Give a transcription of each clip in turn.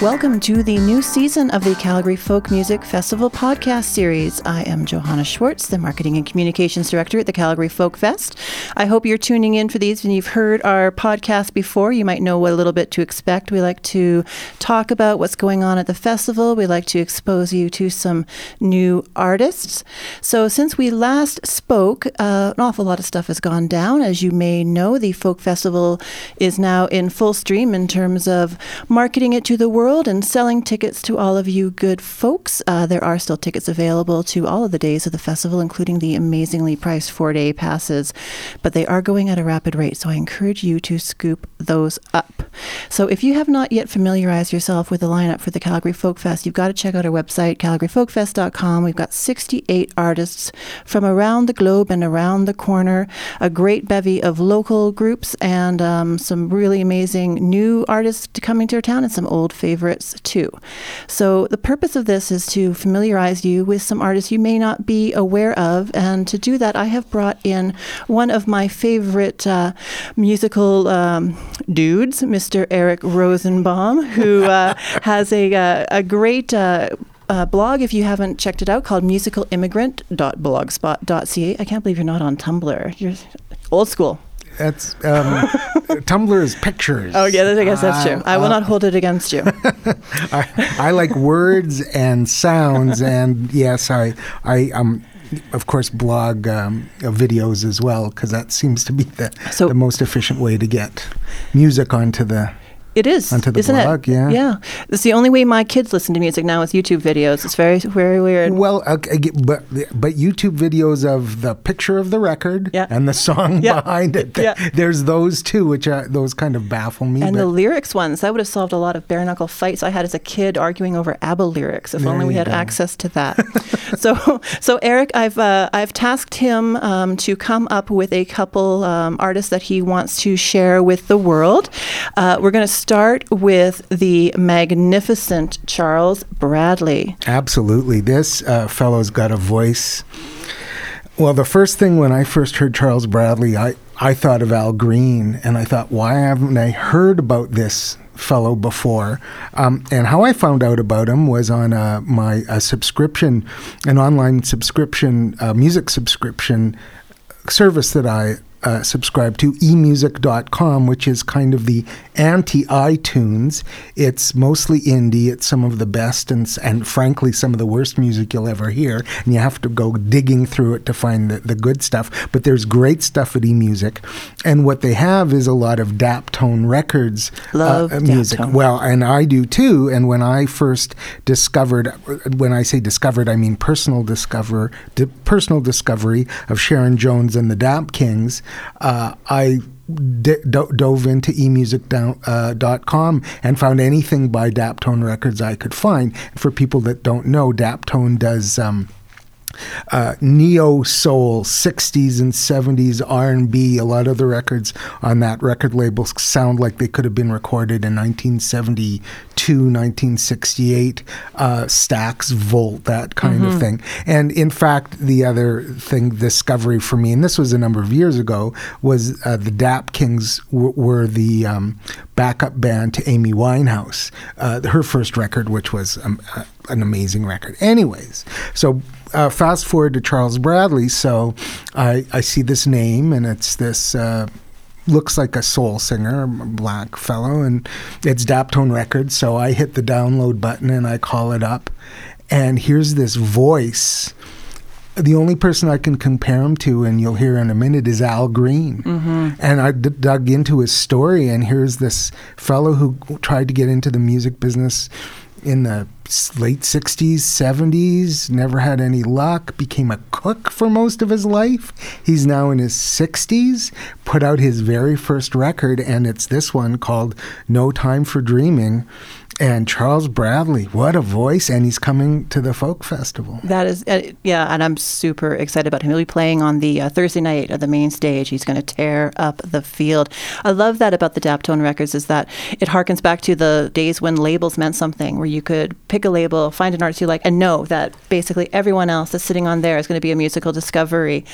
Welcome to the new season of the Calgary Folk Music Festival podcast series. I am Johanna Schwartz, the Marketing and Communications Director at the Calgary Folk Fest. I hope you're tuning in for these and you've heard our podcast before. You might know what a little bit to expect. We like to talk about what's going on at the festival. We like to expose you to some new artists. So, since we last spoke, uh, an awful lot of stuff has gone down. As you may know, the Folk Festival is now in full stream in terms of marketing it to the world world and selling tickets to all of you good folks. Uh, there are still tickets available to all of the days of the festival, including the amazingly priced four day passes, but they are going at a rapid rate, so I encourage you to scoop those up. So if you have not yet familiarized yourself with the lineup for the Calgary Folk Fest, you've got to check out our website, calgaryfolkfest.com. We've got 68 artists from around the globe and around the corner, a great bevy of local groups, and um, some really amazing new artists coming to our town and some old favorites favorites too. So, the purpose of this is to familiarize you with some artists you may not be aware of. And to do that, I have brought in one of my favorite uh, musical um, dudes, Mr. Eric Rosenbaum, who uh, has a, uh, a great uh, uh, blog, if you haven't checked it out, called musicalimmigrant.blogspot.ca. I can't believe you're not on Tumblr. You're old school. That's um, Tumblr's pictures. Oh yeah, I guess that's true. I will not hold it against you. I, I, like words and sounds, and yes, I I um of course blog um, videos as well because that seems to be the so, the most efficient way to get music onto the it is. Onto the isn't blog, it? yeah. Yeah. It's the only way my kids listen to music now with YouTube videos. It's very, very weird. Well, okay, but but YouTube videos of the picture of the record yeah. and the song yeah. behind it. Yeah. There's those too, which are, those kind of baffle me. And the lyrics ones, that would have solved a lot of bare knuckle fights I had as a kid arguing over ABBA lyrics. If there only we had go. access to that. so, so Eric, I've uh, I've tasked him um, to come up with a couple um, artists that he wants to share with the world. Uh, we're going to start with the magnificent Charles Bradley. Absolutely. This uh, fellow's got a voice. Well, the first thing when I first heard Charles Bradley, I, I thought of Al Green, and I thought, why haven't I heard about this fellow before. Um, and how I found out about him was on uh, my a subscription, an online subscription, uh, music subscription service that I uh, subscribe to emusic.com, which is kind of the anti iTunes. It's mostly indie. It's some of the best and, and frankly, some of the worst music you'll ever hear. And you have to go digging through it to find the, the good stuff. But there's great stuff at eMusic. And what they have is a lot of Daptone Records uh, uh, music. Daptone. Well, and I do too. And when I first discovered, when I say discovered, I mean personal discover, di- personal discovery of Sharon Jones and the Dap Kings uh, I d- dove into emusic.com uh, and found anything by Daptone Records I could find. For people that don't know, Daptone does. Um, uh, neo soul, 60s and 70s R&B. A lot of the records on that record label sound like they could have been recorded in 1972, 1968. Uh, Stax, Volt, that kind mm-hmm. of thing. And in fact, the other thing, discovery for me, and this was a number of years ago, was uh, the Dap Kings w- were the um, backup band to Amy Winehouse, uh, her first record, which was um, uh, an amazing record. Anyways, so uh, fast forward to Charles Bradley. So I, I see this name, and it's this. Uh, looks like a soul singer, a black fellow, and it's Daptone Records. So I hit the download button and I call it up, and here's this voice. The only person I can compare him to, and you'll hear in a minute, is Al Green. Mm-hmm. And I d- dug into his story, and here's this fellow who tried to get into the music business in the late 60s, 70s, never had any luck, became a cook for most of his life. He's now in his 60s, put out his very first record, and it's this one called No Time for Dreaming. And Charles Bradley, what a voice! And he's coming to the folk festival. That is, uh, yeah, and I'm super excited about him. He'll be playing on the uh, Thursday night at the main stage. He's going to tear up the field. I love that about the Daptone records is that it harkens back to the days when labels meant something, where you could pick a label, find an artist you like, and know that basically everyone else that's sitting on there is going to be a musical discovery.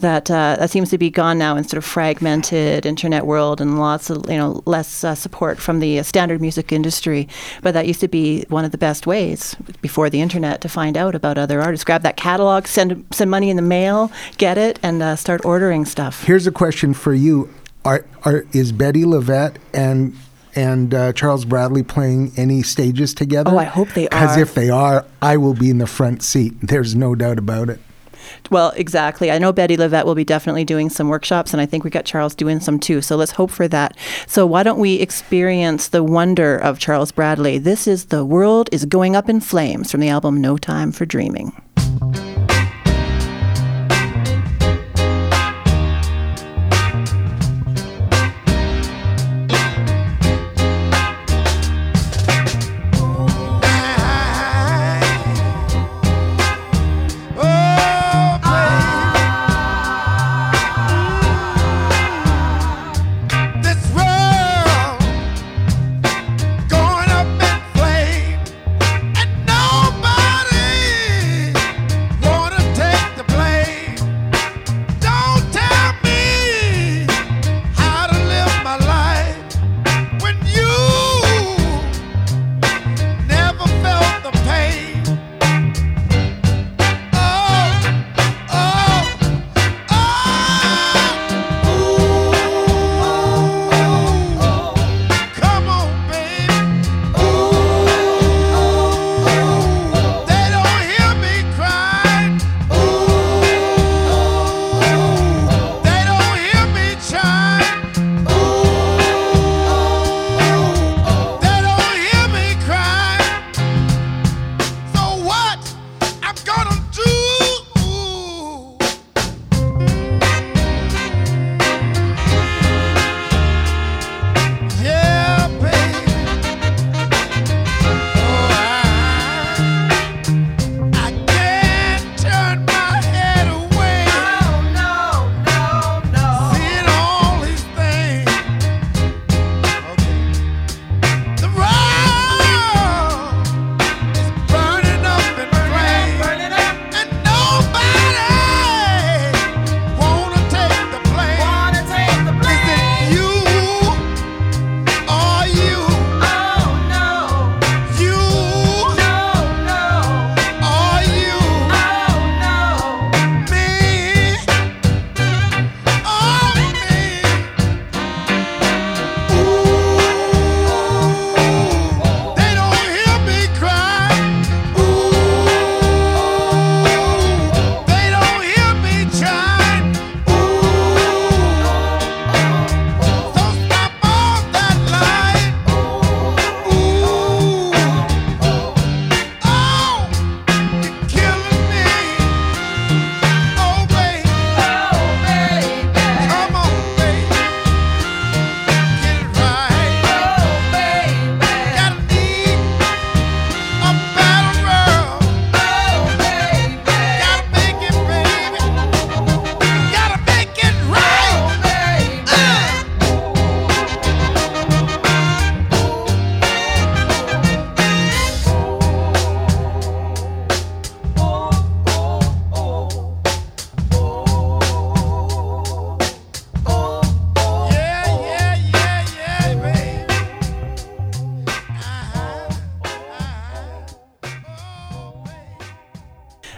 That uh, that seems to be gone now in sort of fragmented internet world and lots of you know less uh, support from the standard music industry. But that used to be one of the best ways before the internet to find out about other artists. Grab that catalog, send send money in the mail, get it, and uh, start ordering stuff. Here's a question for you: Are, are is Bettye LaVette and and uh, Charles Bradley playing any stages together? Oh, I hope they are. Because if they are, I will be in the front seat. There's no doubt about it. Well, exactly. I know Bettye LaVette will be definitely doing some workshops, and I think we got Charles doing some too. So let's hope for that. So why don't we experience the wonder of Charles Bradley? This is The World is Going Up in Flames from the album No Time for Dreaming.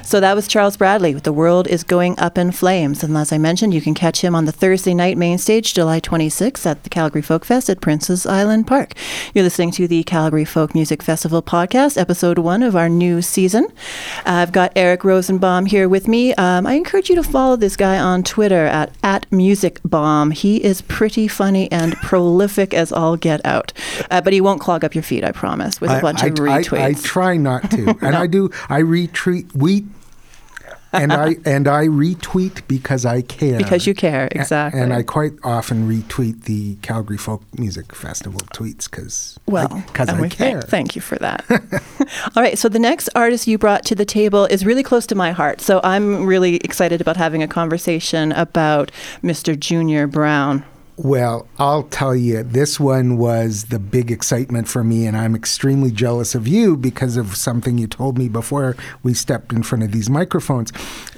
So that was Charles Bradley with The World is Going Up in Flames. And as I mentioned, you can catch him on the Thursday night main stage, July 26th at the Calgary Folk Fest at Prince's Island Park. You're listening to the Calgary Folk Music Festival podcast, episode one of our new season. I've got Eric Rosenbaum here with me. Um, I encourage you to follow this guy on Twitter at, at musicbaum. He is pretty funny and prolific as all get out. Uh, but he won't clog up your feed, I promise, with a bunch of retweets. I, I try not to, and I do. I retweet. We and I and I retweet because I care. Because you care, A- exactly. And I quite often retweet the Calgary Folk Music Festival tweets because Well, because I we care. Thank, thank you for that. All right, so the next artist you brought to the table is really close to my heart. So I'm really excited about having a conversation about Mr. Junior Brown. Well, I'll tell you, this one was the big excitement for me, and I'm extremely jealous of you because of something you told me before we stepped in front of these microphones.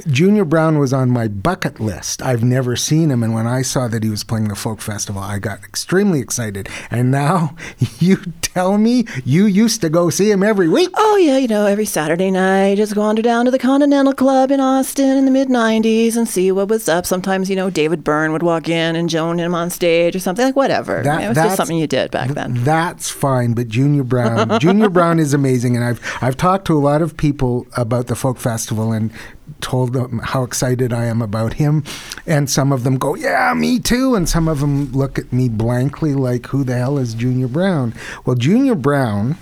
Junior Brown was on my bucket list. I've never seen him, and when I saw that he was playing the folk festival, I got extremely excited. And now you tell me you used to go see him every week. Oh yeah, you know, every Saturday night, just wander down to the Continental Club in Austin in the mid '90s and see what was up. Sometimes, you know, David Byrne would walk in and join him on stage or something like whatever. That- it was just something you did back then. That's fine, but Junior Brown, Junior Brown is amazing, and I've I've talked to a lot of people about the folk festival and told them how excited I am about him, and some of them go, "Yeah, me too," and some of them look at me blankly like, "Who the hell is Junior Brown?" Well, Junior Brown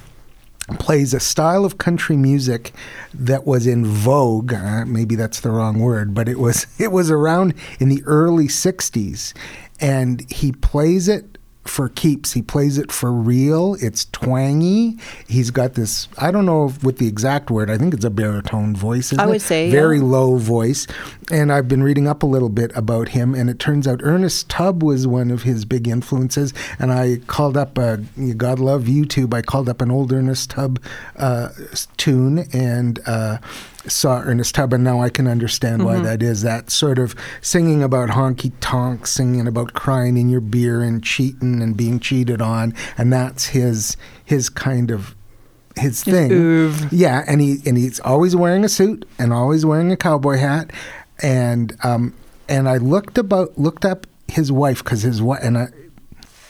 plays a style of country music that was in vogue. Uh, maybe that's the wrong word, but it was it was around in the early '60s, and he plays it for keeps. He plays it for real. It's twangy. He's got this. I don't know if, what the exact word. I think it's a baritone voice. Isn't I would it? say, very yeah. low voice. And I've been reading up a little bit about him, and it turns out Ernest Tubb was one of his big influences. And I called up, a, God love YouTube, I called up an old Ernest Tubb uh, tune and uh, saw Ernest Tubb, and now I can understand why Mm-hmm. that is. That sort of singing about honky tonk, singing about crying in your beer and cheating and being cheated on, and that's his his kind of his thing. Yeah, and he and he's always wearing a suit and always wearing a cowboy hat, and um and I looked about looked up his wife because his wife and I,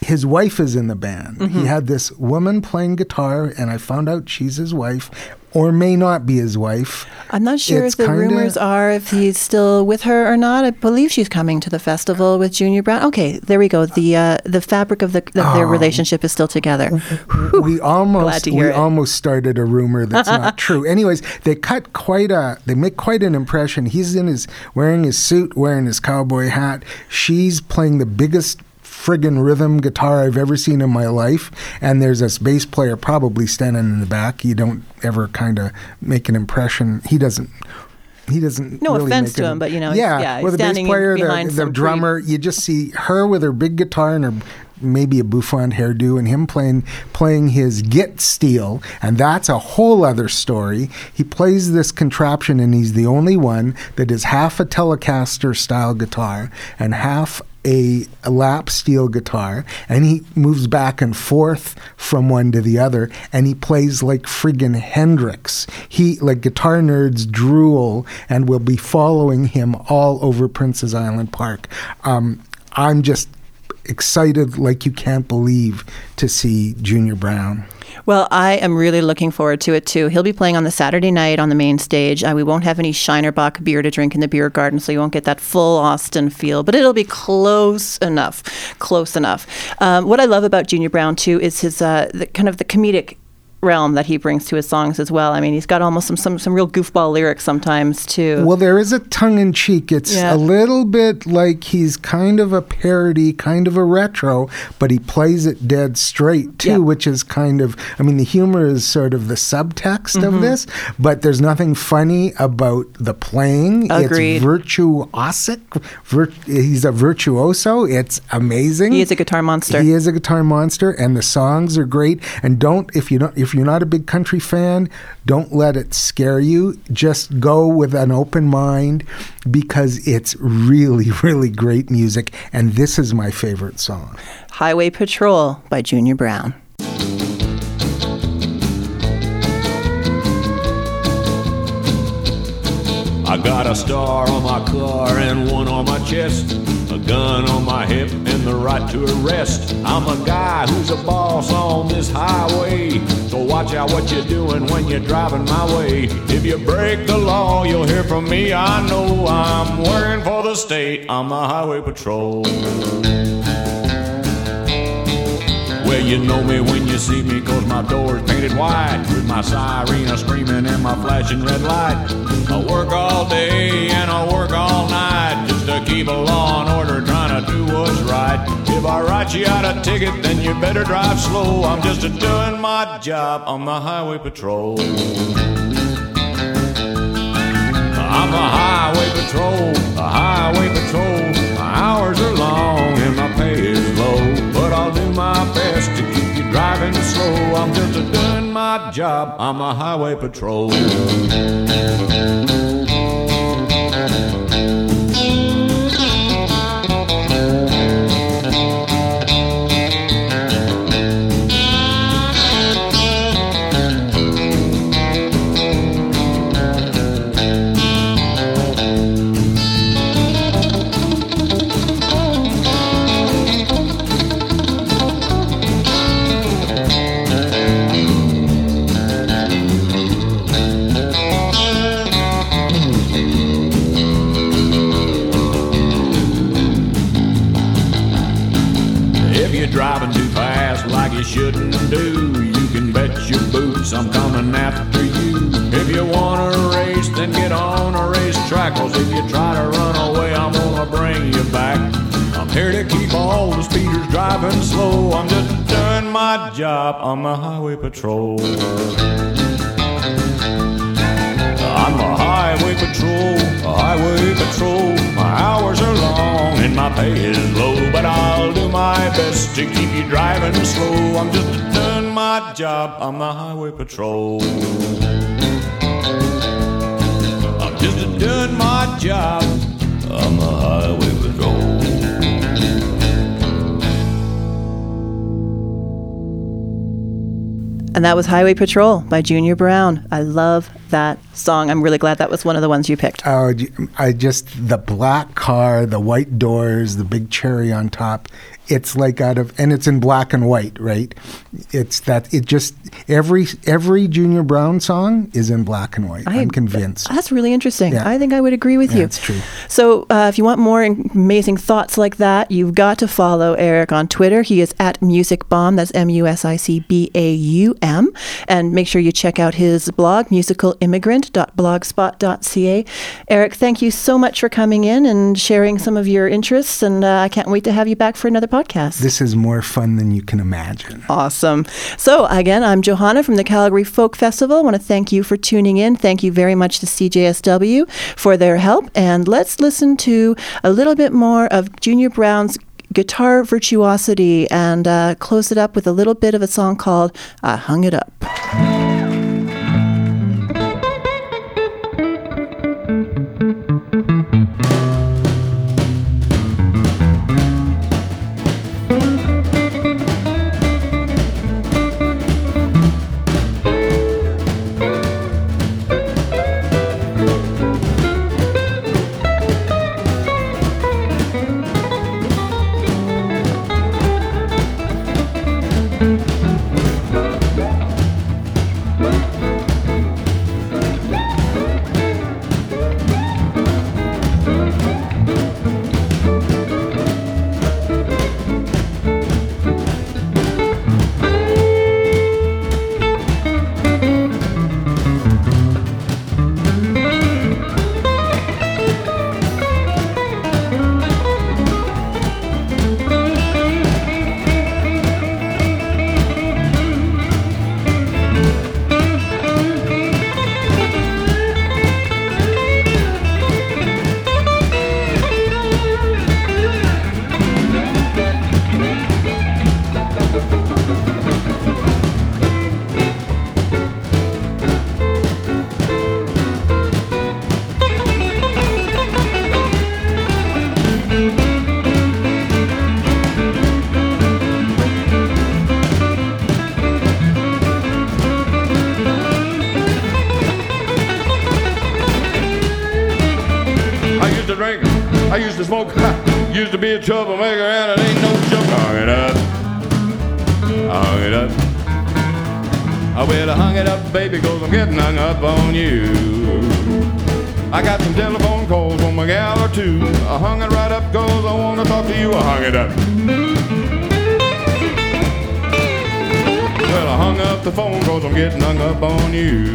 his wife is in the band. Mm-hmm. He had this woman playing guitar, and I found out she's his wife, or may not be his wife. I'm not sure It's if the kinda- rumors are if he's still with her or not. I believe she's coming to the festival with Junior Brown. Okay, there we go. The uh, the fabric of the of their Oh. relationship is still together. we almost we it. almost started a rumor that's not true. Anyways, they cut quite a they make quite an impression. He's in his wearing his suit, wearing his cowboy hat. She's playing the biggest friggin' rhythm guitar I've ever seen in my life. And there's this bass player probably standing in the back. You don't ever kind of make an impression. He doesn't. He doesn't. No really offense to him, but, you know, yeah, yeah, with he's the bass player, the, the drummer, you just see her with her big guitar and her maybe a bouffant hairdo and him playing playing his git steel and that's a whole other story he plays this contraption and he's the only one that is half a telecaster style guitar and half a, lap steel guitar and he moves back and forth from one to the other and he plays like friggin' Hendrix. He like guitar nerds drool and will be following him all over Prince's Island Park. Um, I'm just excited like you can't believe to see Junior Brown. Well, I am really looking forward to it too. He'll be playing on the Saturday night on the main stage. Uh, we won't have any Shiner Bock beer to drink in the beer garden, so you won't get that full Austin feel, but it'll be close enough. Close enough. Um, what I love about Junior Brown too is his uh, the, kind of the comedic realm that he brings to his songs as well. I mean, he's got almost some some, some real goofball lyrics sometimes too. Well, there is a tongue in cheek. It's Yeah. a little bit like he's kind of a parody, kind of a retro, but he plays it dead straight too, Yeah. which is kind of, I mean, the humor is sort of the subtext Mm-hmm. of this, but there's nothing funny about the playing. Agreed. It's virtuosic. Vir- he's a virtuoso. It's amazing. he is a guitar monster. He is a guitar monster, and the songs are great. And don't if you don't if you're not a big country fan, don't let it scare you. Just go with an open mind because it's really really great music. And this is my favorite song. Highway Patrol by Junior Brown. I got a star on my car and one on my chest, a gun on my hip and the right to arrest. I'm a guy who's a boss on this highway, so watch out what you're doing when you're driving my way. If you break the law, you'll hear from me. I know I'm working for the state. I'm the highway patrol. Well, you know me when you see me, cause my door's painted white. With my siren a screaming and my flashing red light. I work all day and I work all night to keep a law and order, trying to do what's right. If I write you out a ticket, then you better drive slow. I'm just a doing my job on the highway patrol. I'm a highway patrol, a highway patrol. My hours are long and my pay is low, but I'll do my best to keep you driving slow. I'm just a doing my job. I'm a highway patrol. Driving too fast like you shouldn't do, you can bet your boots I'm coming after you. If you want to race, then get on a racetrack. Cause if you try to run away, I'm gonna bring you back. I'm here to keep all the speeders driving slow. I'm just doing my job on the highway patrol. Highway patrol, highway patrol. My hours are long and my pay is low, but I'll do my best to keep you driving slow. I'm just doing my job on the highway patrol. I'm just doing my job on the highway patrol. And that was Highway Patrol by Junior Brown. I love that song. I'm really glad that was one of the ones you picked. Oh, I just the black car, the white doors, the big cherry on top. It's like out of, and it's in black and white, right? It's that it just every every Junior Brown song is in black and white. I, am convinced. That's really interesting. Yeah. I think I would agree with Yeah, you. that's true. So, uh, if you want more amazing thoughts like that, you've got to follow Eric on Twitter. He is at Music Baum. That's M U S I C B A U M. And make sure you check out his blog, musicalimmigrant.blogspot.ca. Eric, thank you so much for coming in and sharing some of your interests. And uh, I can't wait to have you back for another podcast. This is more fun than you can imagine. Awesome. So, again, I'm Johanna from the Calgary Folk Festival. I want to thank you for tuning in. Thank you very much to CJSW for their help. And let's listen to a little bit more of Junior Brown's guitar virtuosity and uh, close it up with a little bit of a song called I Hung It Up. Smoke, used to be a troublemaker, and it ain't no joke. Hung it up, hung it up. I well, I hung it up, baby, cause I'm getting hung up on you. I got some telephone calls from a gal or two. I hung it right up cause I wanna talk to you. I hung it up. Well, I hung up the phone cause I'm getting hung up on you.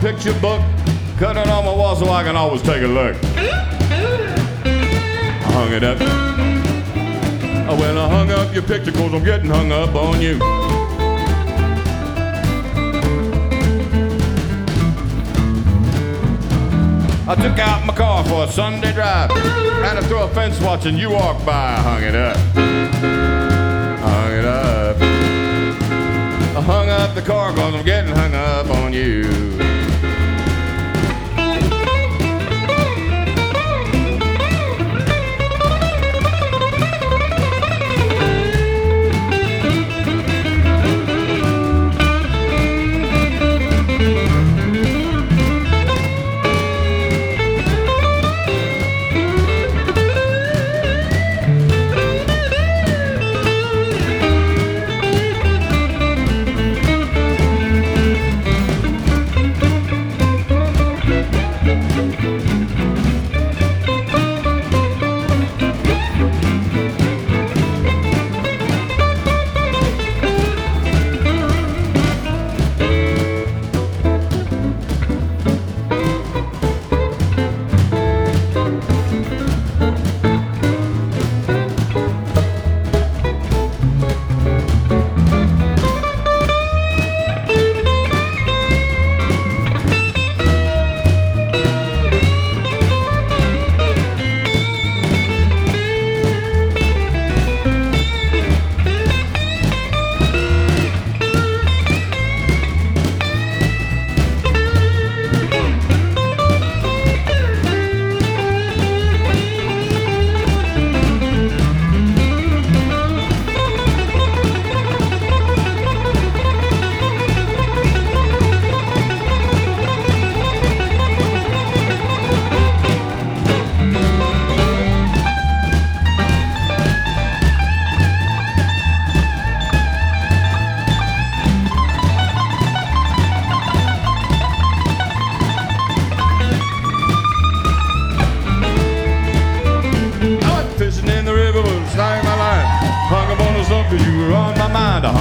Picture book. Cut it on my wall so I can always take a look. I hung it up. Oh, well, I hung up your picture cause I'm getting hung up on you. I took out my car for a Sunday drive. Ran it through a fence watching you walk by. I hung it up. I hung it up. I hung up the car cause I'm getting hung up on you.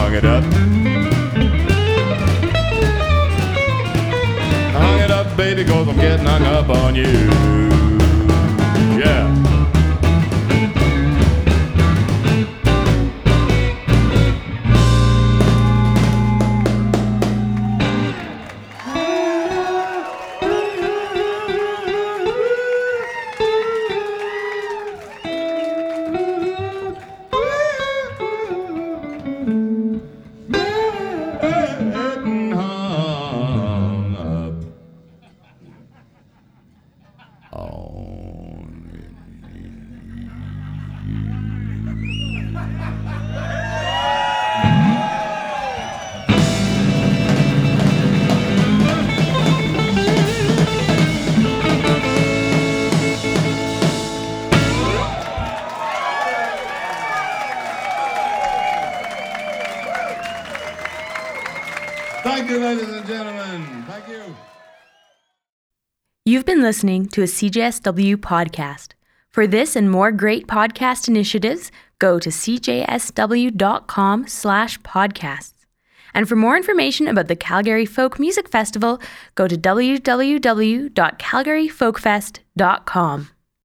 Hung it up. I hung it up, baby, cause I'm getting hung up on you. Listening to a CJSW podcast. For this and more great podcast initiatives, go to cjsw.com slash podcasts. And for more information about the Calgary Folk Music Festival, go to www.calgaryfolkfest.com.